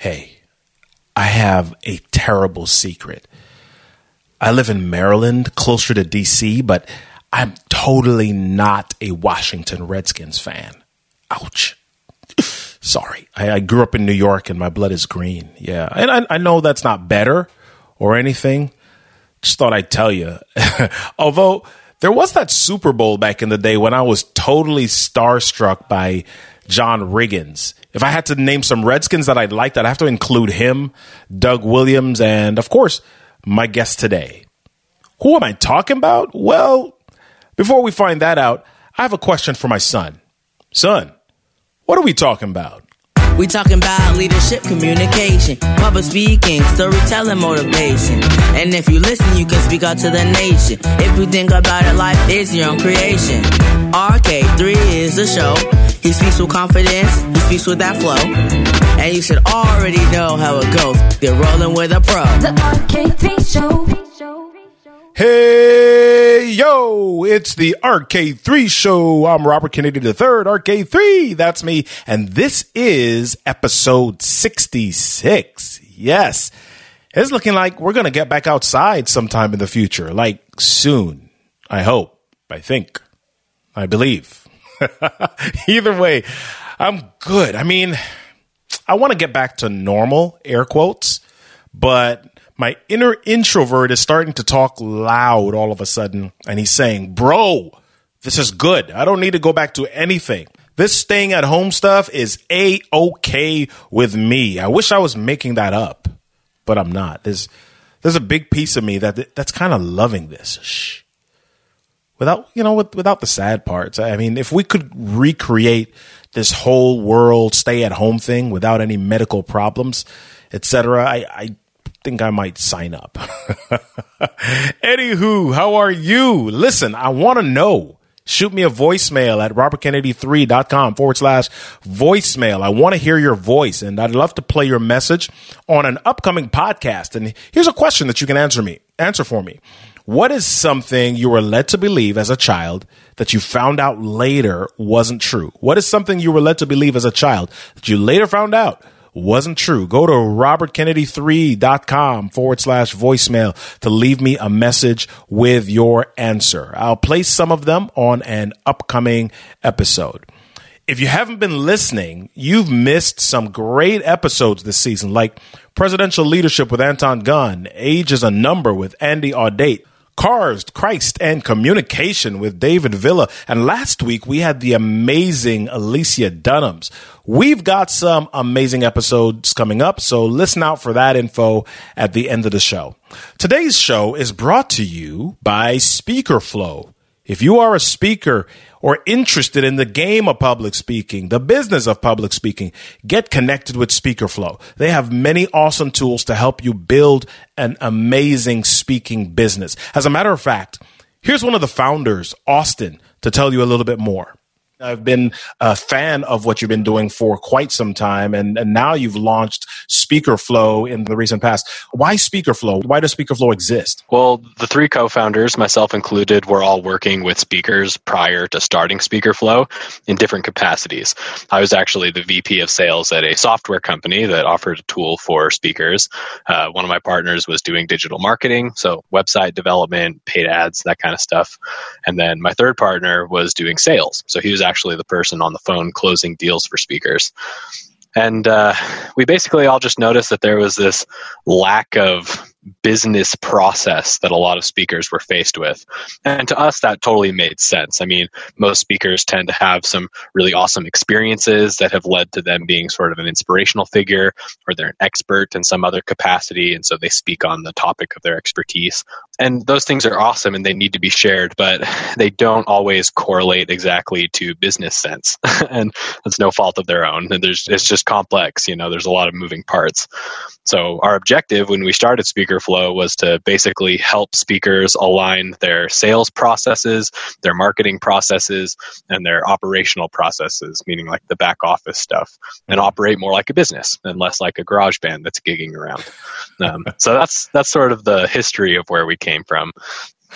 Hey, I have a terrible secret. I live in Maryland, closer to DC, but I'm totally not a Washington Redskins fan. Ouch. Sorry. I, I, grew up in New York and my blood is green. Yeah. And I, I know that's not better or anything. Just thought I'd tell you. Although there was that Super Bowl back in the day when I was totally starstruck by John Riggins. If I had to name some Redskins that I'd like, that I'd have to include him, Doug Williams, and of course, my guest today. Who am I talking about? Well, before we find that out, I have a question for my son. Son, what are we talking about? We talking about leadership, communication, public speaking, storytelling, motivation. And if you listen, you can speak out to the nation. If you think about it, life is your own creation. RK3 is the show. He speaks with confidence, he speaks with that flow. And you should already know how it goes. They're rolling with a pro. The RK3 show. Hey, it's the RK3 show. I'm Robert Kennedy III, RK3. That's me. And this is episode 66. Yes. It's looking like we're going to get back outside sometime in the future, like soon. I hope, I think, I believe. Either way, I'm good. I mean, I want to get back to normal, air quotes, but my inner introvert is starting to talk loud all of a sudden. And he's saying, Bro, this is good. I don't need to go back to anything. This staying at home stuff is a okay with me. I wish I was making that up, but I'm not. There's there's a big piece of me that that's kind of loving this. Shh. Without you know, with, without the sad parts. I mean, if we could recreate this whole world stay at home thing without any medical problems, etc., I, I think I might sign up. Anywho, how are you? Listen, I want to know. Shoot me a voicemail at robertkennedy3.com forward slash voicemail. I want to hear your voice and I'd love to play your message on an upcoming podcast. And here's a question that you can answer me, answer for me. What is something you were led to believe as a child that you found out later wasn't true? What is something you were led to believe as a child that you later found out wasn't true. Go to robertkennedy3.com forward slash voicemail to leave me a message with your answer. I'll place some of them on an upcoming episode. If you haven't been listening, you've missed some great episodes this season, like Presidential Leadership with Anton Gunn, Age is a Number with Andy Audate, Cars, Christ, and Communication with David Villa. And last week we had the amazing Alicia Dunams. We've got some amazing episodes coming up, so listen out for that info at the end of the show. Today's show is brought to you by SpeakerFlow. If you are a speaker or interested in the game of public speaking, the business of public speaking, get connected with SpeakerFlow. They have many awesome tools to help you build an amazing speaking business. As a matter of fact, here's one of the founders, Austin, to tell you a little bit more. I've been a fan of what you've been doing for quite some time, and, and now you've launched SpeakerFlow in the recent past. Why SpeakerFlow? Why does SpeakerFlow exist? Well, the three co founders, myself included, were all working with speakers prior to starting SpeakerFlow in different capacities. I was actually the VP of sales at a software company that offered a tool for speakers. Uh, one of my partners was doing digital marketing, so website development, paid ads, that kind of stuff. And then my third partner was doing sales. So he was actually the person on the phone closing deals for speakers. And uh, we basically all just noticed that there was this lack of business process that a lot of speakers were faced with. And to us, that totally made sense. I mean, most speakers tend to have some really awesome experiences that have led to them being sort of an inspirational figure, or they're an expert in some other capacity, and so they speak on the topic of their expertise. And those things are awesome and they need to be shared, but they don't always correlate exactly to business sense. and that's no fault of their own. And there's, it's just complex, you know, there's a lot of moving parts. So our objective when we started Speaker Flow was to basically help speakers align their sales processes, their marketing processes, and their operational processes, meaning like the back office stuff, and operate more like a business and less like a garage band that's gigging around. Um, so that's that's sort of the history of where we came from.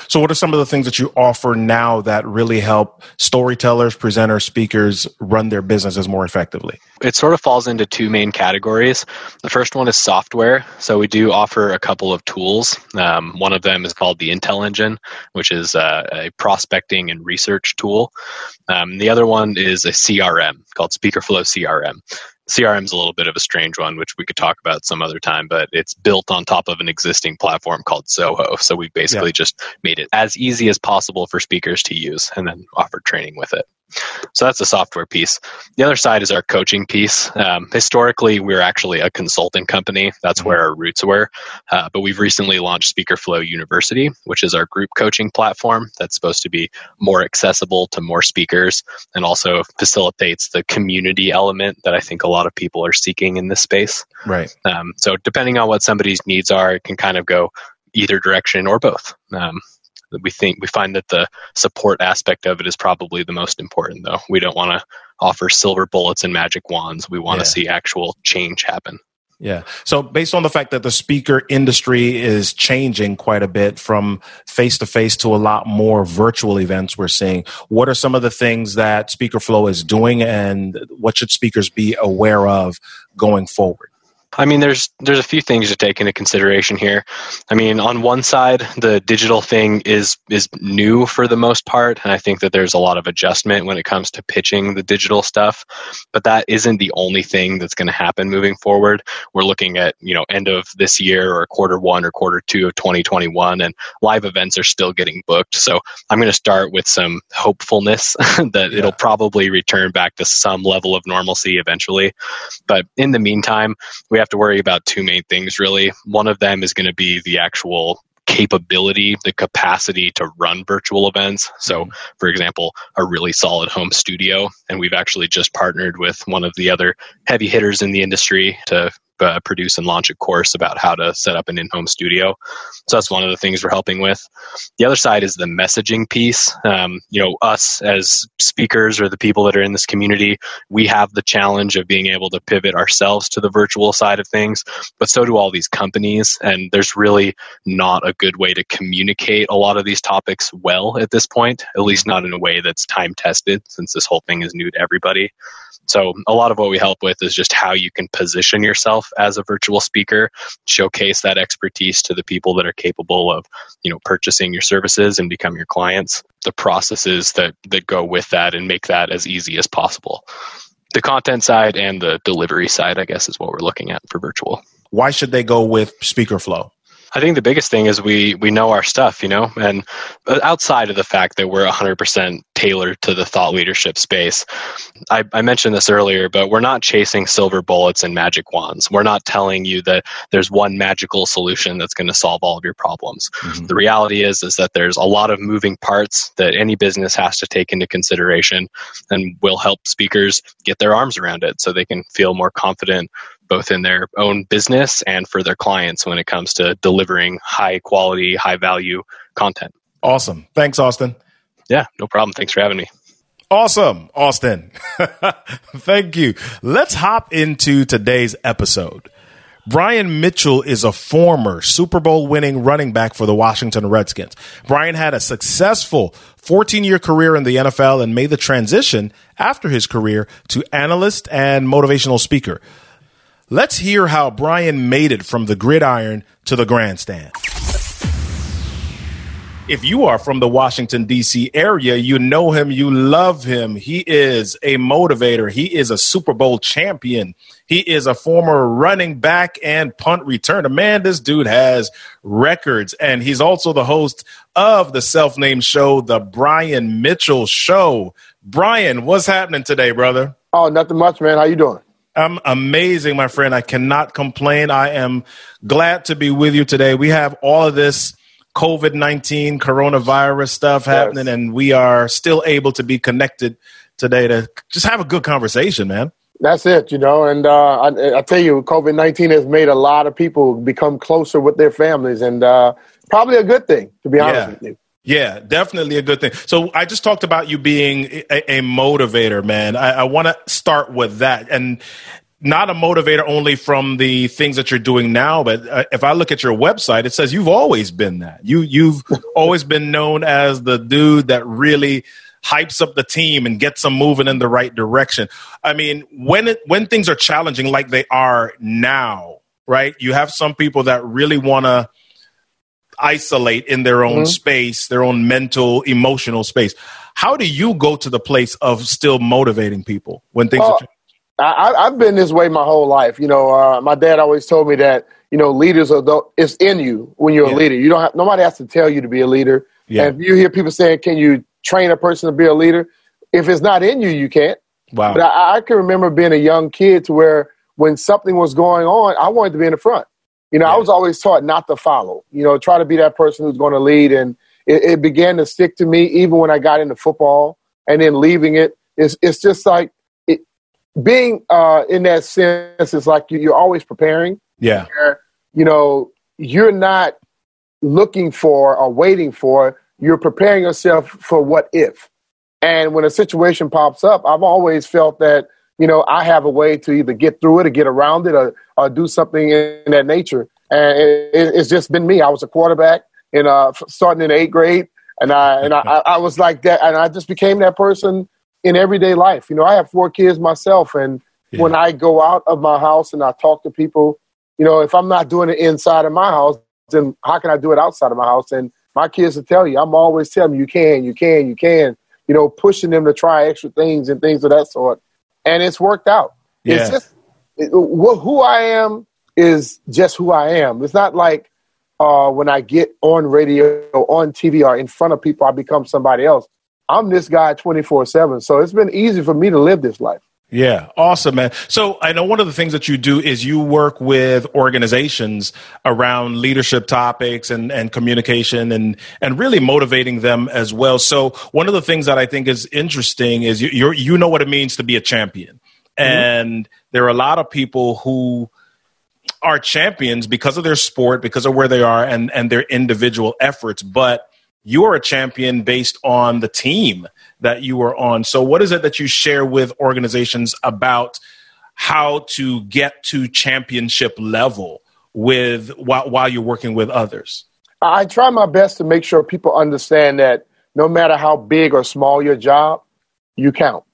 So, what are some of the things that you offer now that really help storytellers, presenters, speakers run their businesses more effectively? It sort of falls into two main categories. The first one is software. So, we do offer a couple of tools. Um, one of them is called the Intel Engine, which is uh, a prospecting and research tool. Um, the other one is a CRM called SpeakerFlow CRM. CRM is a little bit of a strange one, which we could talk about some other time, but it's built on top of an existing platform called Zoho. So we basically yeah. just made it as easy as possible for speakers to use and then offered training with it. So that's the software piece. The other side is our coaching piece. Um, historically, we are actually a consulting company. That's mm-hmm. where our roots were. Uh, but we've recently launched SpeakerFlow University, which is our group coaching platform that's supposed to be more accessible to more speakers and also facilitates the community element that I think a lot of people are seeking in this space. Right. Um, so depending on what somebody's needs are, it can kind of go either direction or both. Um, we think we find that the support aspect of it is probably the most important though we don't want to offer silver bullets and magic wands we want to yeah. see actual change happen yeah. So, based on the fact that the speaker industry is changing quite a bit from face to face to a lot more virtual events, we're seeing, what are some of the things that Speaker Flow is doing and what should speakers be aware of going forward? I mean, there's there's a few things to take into consideration here. I mean, on one side, the digital thing is is new for the most part, and I think that there's a lot of adjustment when it comes to pitching the digital stuff. But that isn't the only thing that's going to happen moving forward. We're looking at you know end of this year or quarter one or quarter two of 2021, and live events are still getting booked. So I'm going to start with some hopefulness that yeah. it'll probably return back to some level of normalcy eventually. But in the meantime, we have have to worry about two main things really. One of them is going to be the actual capability, the capacity to run virtual events. So, mm-hmm. for example, a really solid home studio. And we've actually just partnered with one of the other heavy hitters in the industry to uh, produce and launch a course about how to set up an in-home studio. So that's one of the things we're helping with. The other side is the messaging piece. Um, you know, us as speakers or the people that are in this community, we have the challenge of being able to pivot ourselves to the virtual side of things, but so do all these companies. And there's really not a good way to communicate a lot of these topics well at this point, at least not in a way that's time tested, since this whole thing is new to everybody. So a lot of what we help with is just how you can position yourself as a virtual speaker, showcase that expertise to the people that are capable of, you know, purchasing your services and become your clients, the processes that that go with that and make that as easy as possible. The content side and the delivery side, I guess, is what we're looking at for virtual. Why should they go with Speaker Flow? I think the biggest thing is we we know our stuff, you know, and outside of the fact that we're 100% tailored to the thought leadership space. I, I, mentioned this earlier, but we're not chasing silver bullets and magic wands. We're not telling you that there's one magical solution that's going to solve all of your problems. Mm-hmm. The reality is is that there's a lot of moving parts that any business has to take into consideration, and we'll help speakers get their arms around it so they can feel more confident both in their own business and for their clients when it comes to delivering high quality, high value content. Awesome. Thanks, Austin. Yeah, no problem. Thanks for having me. Awesome, Austin. Thank you. Let's hop into today's episode. Brian Mitchell is a former Super Bowl winning running back for the Washington Redskins. Brian had a successful 14 year career in the NFL and made the transition after his career to analyst and motivational speaker. Let's hear how Brian made it from the gridiron to the grandstand. If you are from the Washington, D.C. area, you know him, you love him. He is a motivator, he is a Super Bowl champion. He is a former running back and punt returner. Man, this dude has records, and he's also the host of the self named show, The Brian Mitchell Show. Brian, what's happening today, brother? Oh, nothing much, man. How you doing? I'm amazing, my friend. I cannot complain. I am glad to be with you today. We have all of this COVID 19 coronavirus stuff happening, yes. and we are still able to be connected today to just have a good conversation, man. That's it, you know. And uh, I, I, tell you, COVID 19 has made a lot of people become closer with their families, and uh, probably a good thing, to be honest yeah. with you. Yeah, definitely a good thing. So I just talked about you being a, a motivator, man. I, I want to start with that. And not a motivator only from the things that you're doing now, but uh, if I look at your website, it says you've always been that. You you've always been known as the dude that really hypes up the team and gets them moving in the right direction. I mean, when it when things are challenging like they are now, right? You have some people that really want to isolate in their own mm-hmm. space, their own mental, emotional space. How do you go to the place of still motivating people when things are I, have been this way my whole life. You know, uh, my dad always told me that you know leaders are the, it's in you when you're yeah. a leader. You don't have nobody has to tell you to be a leader. Yeah. And if you hear people saying, "Can you train a person to be a leader?" If it's not in you, you can't. Wow. But I, I can remember being a young kid to where when something was going on, I wanted to be in the front. You know, yeah. I was always taught not to follow. You know, try to be that person who's going to lead, and it, it began to stick to me even when I got into football, and then leaving it. It's it's just like being uh, in that sense is like you're always preparing. Yeah. Where, you know, you're not looking for or waiting for, you're preparing yourself for what if. And when a situation pops up, I've always felt that, you know, I have a way to either get through it or get around it or, or do something in that nature. And it, it's just been me. I was a quarterback in uh, starting in eighth grade. And I, and I, I was like that. And I just became that person in everyday life. You know, I have four kids myself, and yeah. when I go out of my house and I talk to people, you know, if I'm not doing it inside of my house, then how can I do it outside of my house? And my kids will tell you, I'm always telling them, you can, you can, you can, you know, pushing them to try extra things and things of that sort. And it's worked out. Yeah. It's just it, who I am is just who I am. It's not like uh, when I get on radio, on TV, or in front of people, I become somebody else. I'm this guy 24 7. So it's been easy for me to live this life. Yeah, awesome, man. So I know one of the things that you do is you work with organizations around leadership topics and, and communication and, and really motivating them as well. So one of the things that I think is interesting is you you you know what it means to be a champion. Mm-hmm. And there are a lot of people who are champions because of their sport, because of where they are and, and their individual efforts, but you are a champion based on the team that you are on. So, what is it that you share with organizations about how to get to championship level with while, while you're working with others? I try my best to make sure people understand that no matter how big or small your job, you count.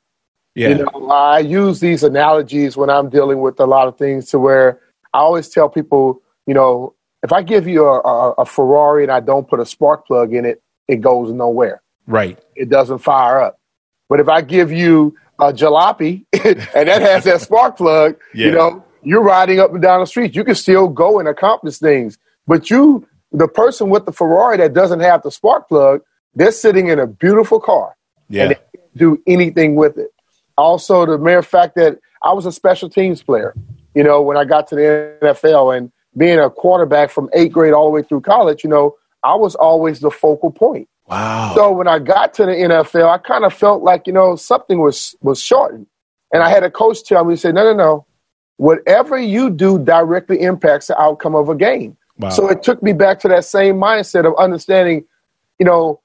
Yeah. You know, I use these analogies when I'm dealing with a lot of things to where I always tell people, you know, if I give you a, a, a, Ferrari and I don't put a spark plug in it, it goes nowhere. Right. It doesn't fire up. But if I give you a jalopy and that has that spark plug, yeah. you know, you're riding up and down the street. You can still go and accomplish things. But you, the person with the Ferrari that doesn't have the spark plug, they're sitting in a beautiful car. Yeah. And they can't do anything with it. Also, the mere fact that I was a special teams player, you know, when I got to the NFL and being a quarterback from eighth grade all the way through college, you know, I was always the focal point. Wow. So when I got to the NFL, I kind of felt like, you know, something was was shortened. And I had a coach tell me, he said, no, no, no. Whatever you do directly impacts the outcome of a game. Wow. So it took me back to that same mindset of understanding, you know,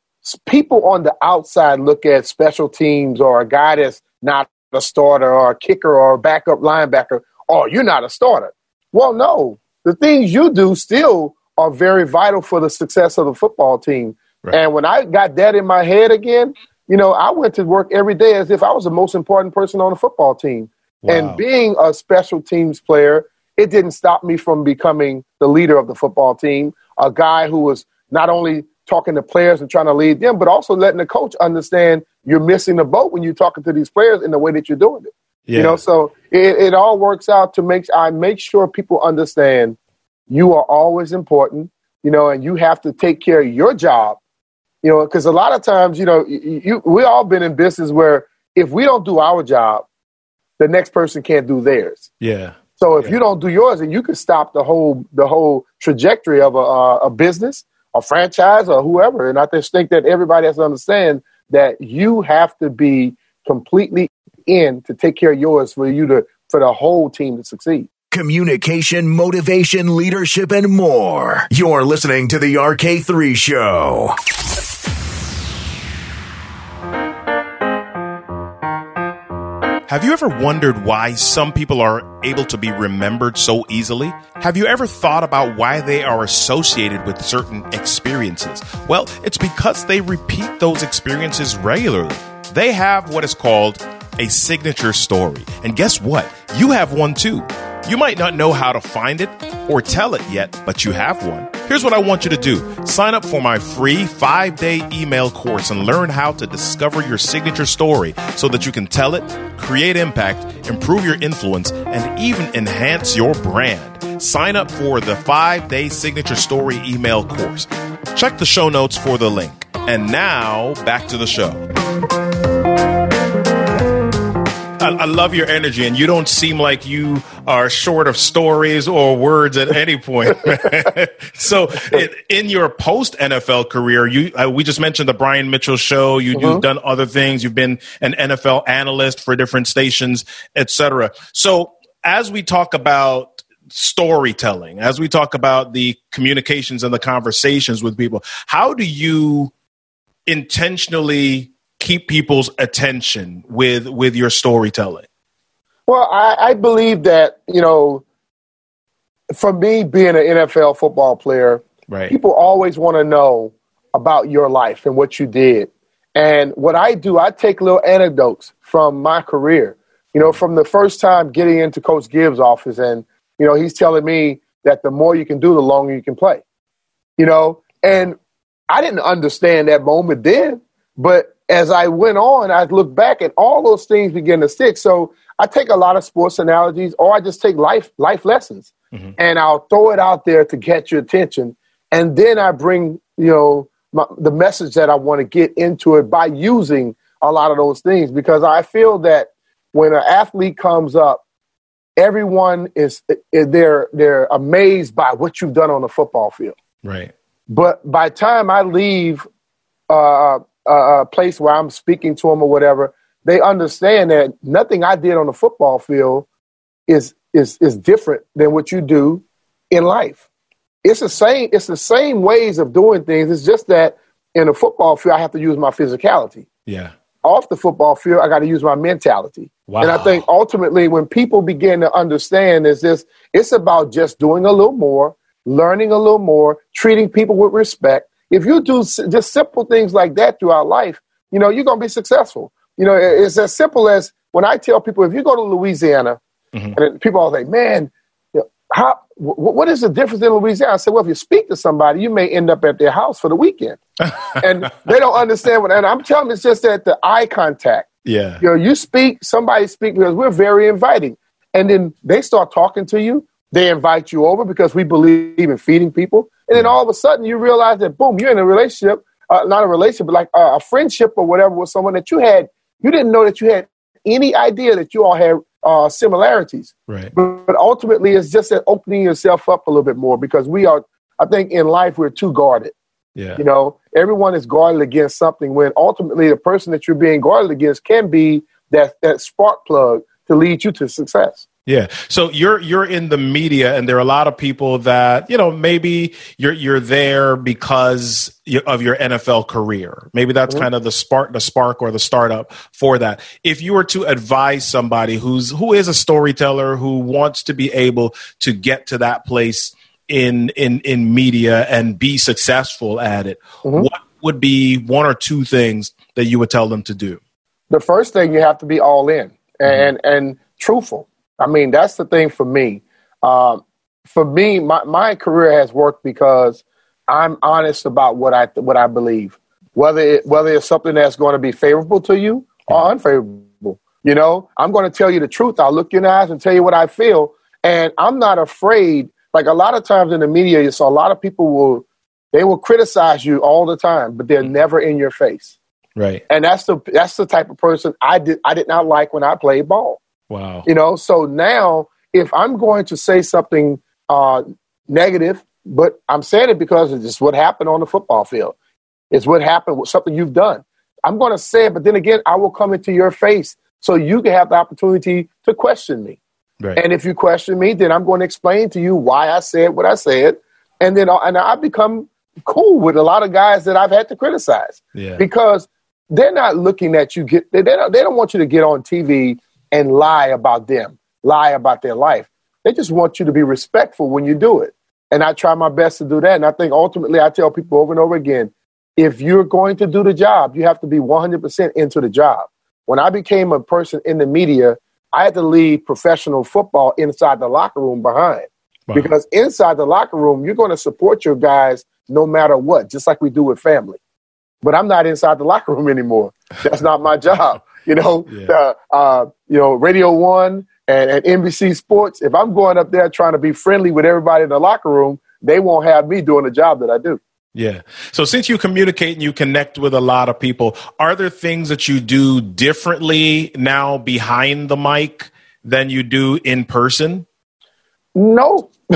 people on the outside look at special teams or a guy that's not a starter or a kicker or a backup linebacker. Oh, you're not a starter. Well, no, the things you do still are very vital for the success of the football team. Right. And when I got that in my head again, you know, I went to work every day as if I was the most important person on the football team. Wow. And being a special teams player, it didn't stop me from becoming the leader of the football team, a guy who was not only talking to players and trying to lead them, but also letting the coach understand you're missing the boat when you're talking to these players in the way that you're doing it. Yeah. You know, so it, it all works out to make I make sure people understand you are always important, you know, and you have to take care of your job, you know, because a lot of times, you know, you, you, we all been in business where if we don't do our job, the next person can't do theirs. Yeah. So if yeah. you don't do yours, and you can stop the whole the whole trajectory of a, a business, a franchise, or whoever. And I just think that everybody has to understand that you have to be completely in to take care of yours for you to for the whole team to succeed communication, motivation, leadership, and more. You're listening to the RK3 Show. Have you ever wondered why some people are able to be remembered so easily? Have you ever thought about why they are associated with certain experiences? Well, it's because they repeat those experiences regularly. They have what is called a signature story. And guess what? You have one too. You might not know how to find it or tell it yet, but you have one. Here's what I want you to do sign up for my free five day email course and learn how to discover your signature story so that you can tell it, create impact, improve your influence, and even enhance your brand. Sign up for the five day signature story email course. Check the show notes for the link. And now, back to the show. I, I, love your energy, and you don't seem like you are short of stories or words at any point. so, in, in, your post NFL career, you uh, we just mentioned the Brian Mitchell show. You, mm-hmm. You've done other things. You've been an NFL analyst for different stations, etc. So, as we talk about storytelling, as we talk about the communications and the conversations with people, how do you intentionally keep people's attention with with your storytelling? Well, I, I believe that you know, for me being an NFL football player, right. people always want to know about your life and what you did. And what I do, I take little anecdotes from my career. You know, from the first time getting into Coach Gibbs' office, and you know, he's telling me that the more you can do, the longer you can play. You know, and I didn't understand that moment then, but as I went on, I look back and all those things begin to stick. So I take a lot of sports analogies or I just take life life lessons mm-hmm. and I'll throw it out there to get your attention. And then I bring, you know, my, the message that I want to get into it by using a lot of those things because I feel that when an athlete comes up, everyone is they're they're amazed by what you've done on the football field. Right. But by time I leave uh, a place where I'm speaking to them or whatever, they understand that nothing I did on the football field is is is different than what you do in life. It's the same. It's the same ways of doing things. It's just that in the football field, I have to use my physicality. Yeah. Off the football field, I got to use my mentality. Wow. And I think ultimately, when people begin to understand, is this? It's about just doing a little more, learning a little more, treating people with respect, if you do just simple things like that throughout life, you know, you're going to be successful. You know, it's as simple as when I tell people, if you go to Louisiana, mm-hmm. and people are say, man, how, what is the difference in Louisiana? I said, well, if you speak to somebody, you may end up at their house for the weekend. and they don't understand what, and I'm telling them it's just that the eye contact. Yeah. You know, you speak, somebody speak because we're very inviting. And then they start talking to you. They invite you over because we believe in feeding people. And then all of a sudden you realize that boom, you're in a relationship, uh, not a relationship, but like uh, a friendship or whatever with someone that you had, you didn't know that you had any idea that you all had uh, similarities. Right. But, but ultimately, it's just that opening yourself up a little bit more because we are, I think in life, we're too guarded. Yeah. You know, everyone is guarded against something when ultimately the person that you're being guarded against can be that, that spark plug to lead you to success. Yeah. So you're you're in the media, and there are a lot of people that you know maybe you're you're there because of your NFL career. Maybe that's mm-hmm. kind of the spark, the spark, or the startup for that. If you were to advise somebody who's who is a storyteller who wants to be able to get to that place in in in media and be successful at it, mm-hmm. what would be one or two things that you would tell them to do? The first thing you have to be all in and mm-hmm. and truthful I mean, that's the thing for me. Um, for me, my, my career has worked because I'm honest about what I what I believe, whether it, whether it's something that's going to be favorable to you or unfavorable. You know, I'm going to tell you the truth. I'll look you in the eyes and tell you what I feel, and I'm not afraid. Like a lot of times in the media, you saw a lot of people will they will criticize you all the time, but they're never in your face. Right. And that's the that's the type of person I did I did not like when I played ball. Wow. You know, so now if I'm going to say something uh, negative, but I'm saying it because it's what happened on the football field. It's what happened with something you've done. I'm going to say it, but then again, I will come into your face so you can have the opportunity to question me. Right. And if you question me, then I'm going to explain to you why I said what I said, and then and I become cool with a lot of guys that I've had to criticize yeah. because they're not looking at you get they don't they don't want you to get on TV and lie about them, lie about their life. They just want you to be respectful when you do it. And I try my best to do that. And I think ultimately I tell people over and over again if you're going to do the job, you have to be 100% into the job. When I became a person in the media, I had to leave professional football inside the locker room behind. Wow. Because inside the locker room, you're going to support your guys no matter what, just like we do with family. But I'm not inside the locker room anymore. That's not my job. You know, yeah. uh, uh, you know, Radio One and, and NBC Sports. If I'm going up there trying to be friendly with everybody in the locker room, they won't have me doing the job that I do. Yeah. So since you communicate and you connect with a lot of people, are there things that you do differently now behind the mic than you do in person? No.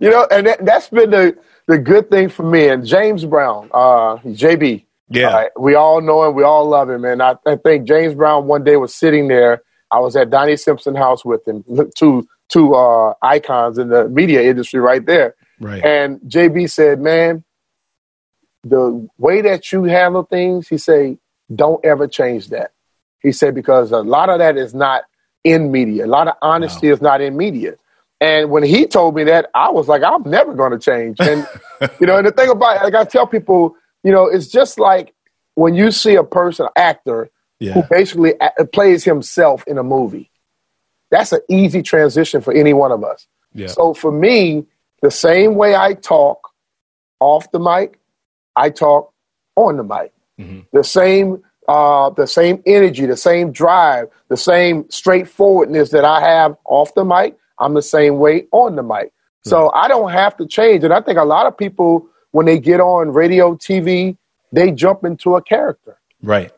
you know, and that, has been the, the good thing for me. And James Brown, uh, JB, yeah, we all know him, we all love him. And I, I, think James Brown one day was sitting there. I was at Donnie Simpson house with him, two two uh, icons in the media industry right there. Right. And JB said, "Man, the way that you handle things, he said, don't ever change that. He said, because a lot of that is not in media. A lot of honesty wow. is not in media. And when he told me that, I was like, I'm never going to change. And, you know, and the thing about it, like I tell people, you know, it's just like when you see a person, actor, yeah. who basically plays himself in a movie. That's an easy transition for any one of us. Yeah. So for me, the same way I talk off the mic, I talk on the mic. Mm-hmm. The same, uh, the same energy, the same drive, the same straightforwardness that I have off the mic. I'm the same way on the mic. So I don't have to change. And I think a lot of people, when they get on radio, TV, they jump into a character. Right.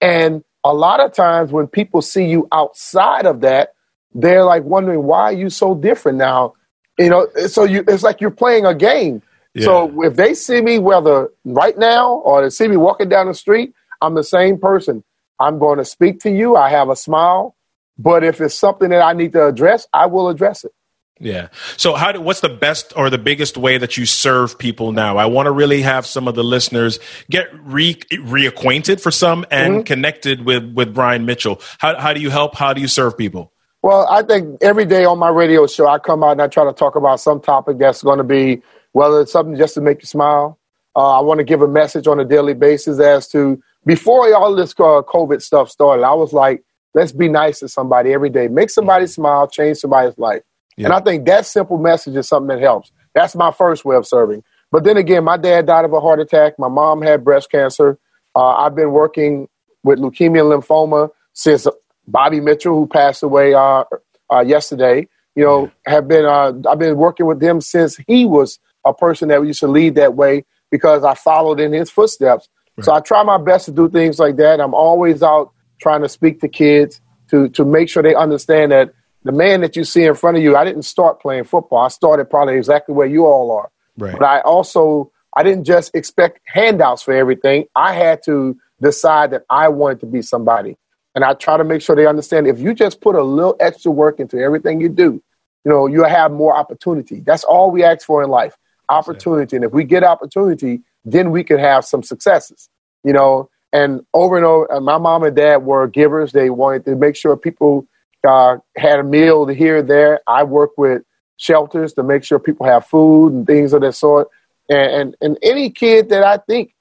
And a lot of times when people see you outside of that, they're like wondering why are you so different now? You know, so you it's like you're playing a game. So if they see me, whether right now or they see me walking down the street, I'm the same person. I'm going to speak to you. I have a smile. But if it's something that I need to address, I will address it. Yeah. So how do, what's the best or the biggest way that you serve people now? I want to really have some of the listeners get re, reacquainted for some and mm-hmm. connected with, with Brian Mitchell. How, how do you help? How do you serve people? Well, I think every day on my radio show, I come out and I try to talk about some topic that's going to be whether it's something just to make you smile. Uh, I want to give a message on a daily basis as to before all this uh, COVID stuff started, I was like, let's be nice to somebody every day. Make somebody smile, change somebody's life. Yeah. And I think that simple message is something that helps. That's my first way of serving. But then again, my dad died of a heart attack. My mom had breast cancer. Uh, I've been working with leukemia and lymphoma since Bobby Mitchell, who passed away uh, uh yesterday. You know, yeah. have been uh, I've been working with them since he was a person that we used to lead that way because I followed in his footsteps. Right. So I try my best to do things like that. I'm always out trying to speak to kids to to make sure they understand that the man that you see in front of you, I didn't start playing football. I started probably exactly where you all are. Right. But I also I didn't just expect handouts for everything. I had to decide that I wanted to be somebody. And I try to make sure they understand if you just put a little extra work into everything you do, you know, you'll have more opportunity. That's all we ask for in life opportunity. And if we get opportunity, then we can have some successes, you know. And over and over, my mom and dad were givers. They wanted to make sure people uh, had a meal here there. I work with shelters to make sure people have food and things of that sort. And, and, and any kid that I think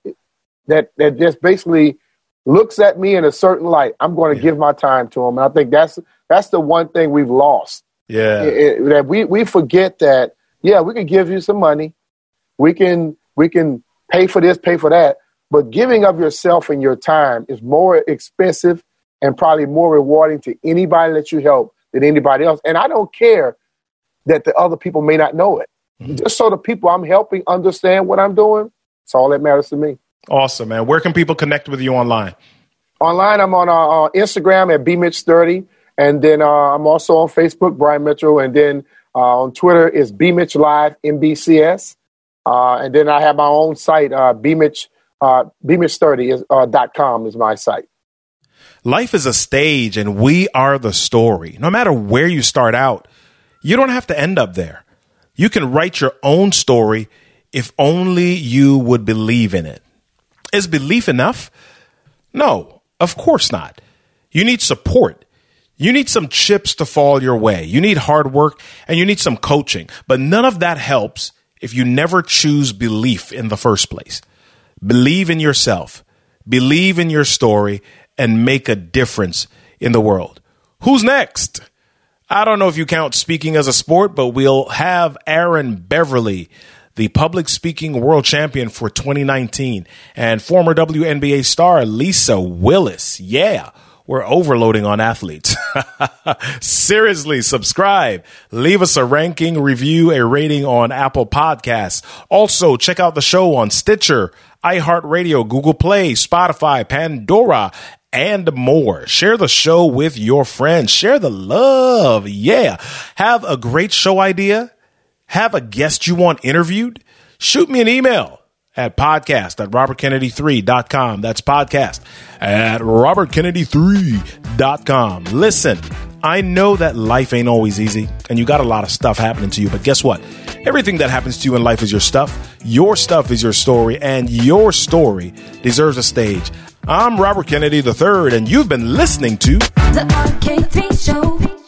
that, that just basically looks at me in a certain light, I'm going to yeah. give my time to them. And I think that's, that's the one thing we've lost. Yeah. It, it, that we, we forget that yeah, we can give you some money. We can we can pay for this, pay for that. But giving of yourself and your time is more expensive and probably more rewarding to anybody that you help than anybody else. And I don't care that the other people may not know it. Mm-hmm. Just so the people I'm helping understand what I'm doing, it's all that matters to me. Awesome, man. Where can people connect with you online? Online, I'm on uh, uh Instagram at bmitch30. And then uh, I'm also on Facebook, Brian Mitchell. And then uh, on Twitter is bmitch live mbcs, uh, and then I have my own site, uh, bmitch uh, bmitch30 is, uh, dot com is my site. Life is a stage, and we are the story. No matter where you start out, you don't have to end up there. You can write your own story if only you would believe in it. Is belief enough? No, of course not. You need support You need some chips to fall your way. You need hard work and you need some coaching. But none of that helps if you never choose belief in the first place. Believe in yourself, believe in your story, and make a difference in the world. Who's next? I don't know if you count speaking as a sport, but we'll have Aaron Beverly, the public speaking world champion for 2019, and former WNBA star Lisa Willis. Yeah we're overloading on athletes. Seriously, subscribe, leave us a ranking, review, a rating on Apple Podcasts. Also, check out the show on Stitcher, iHeartRadio, Google Play, Spotify, Pandora, and more. Share the show with your friends. Share the love. Yeah. Have a great show idea. Have a guest you want interviewed. Shoot me an email at podcast at robertkennedy3.com. That's podcast at robertkennedy3.com. Listen, I know that life ain't always easy and you got a lot of stuff happening to you, but guess what? Everything that happens to you in life is your stuff. Your stuff is your story, and your story deserves a stage. I'm Robert Kennedy III, and you've been listening to The RK3 Show.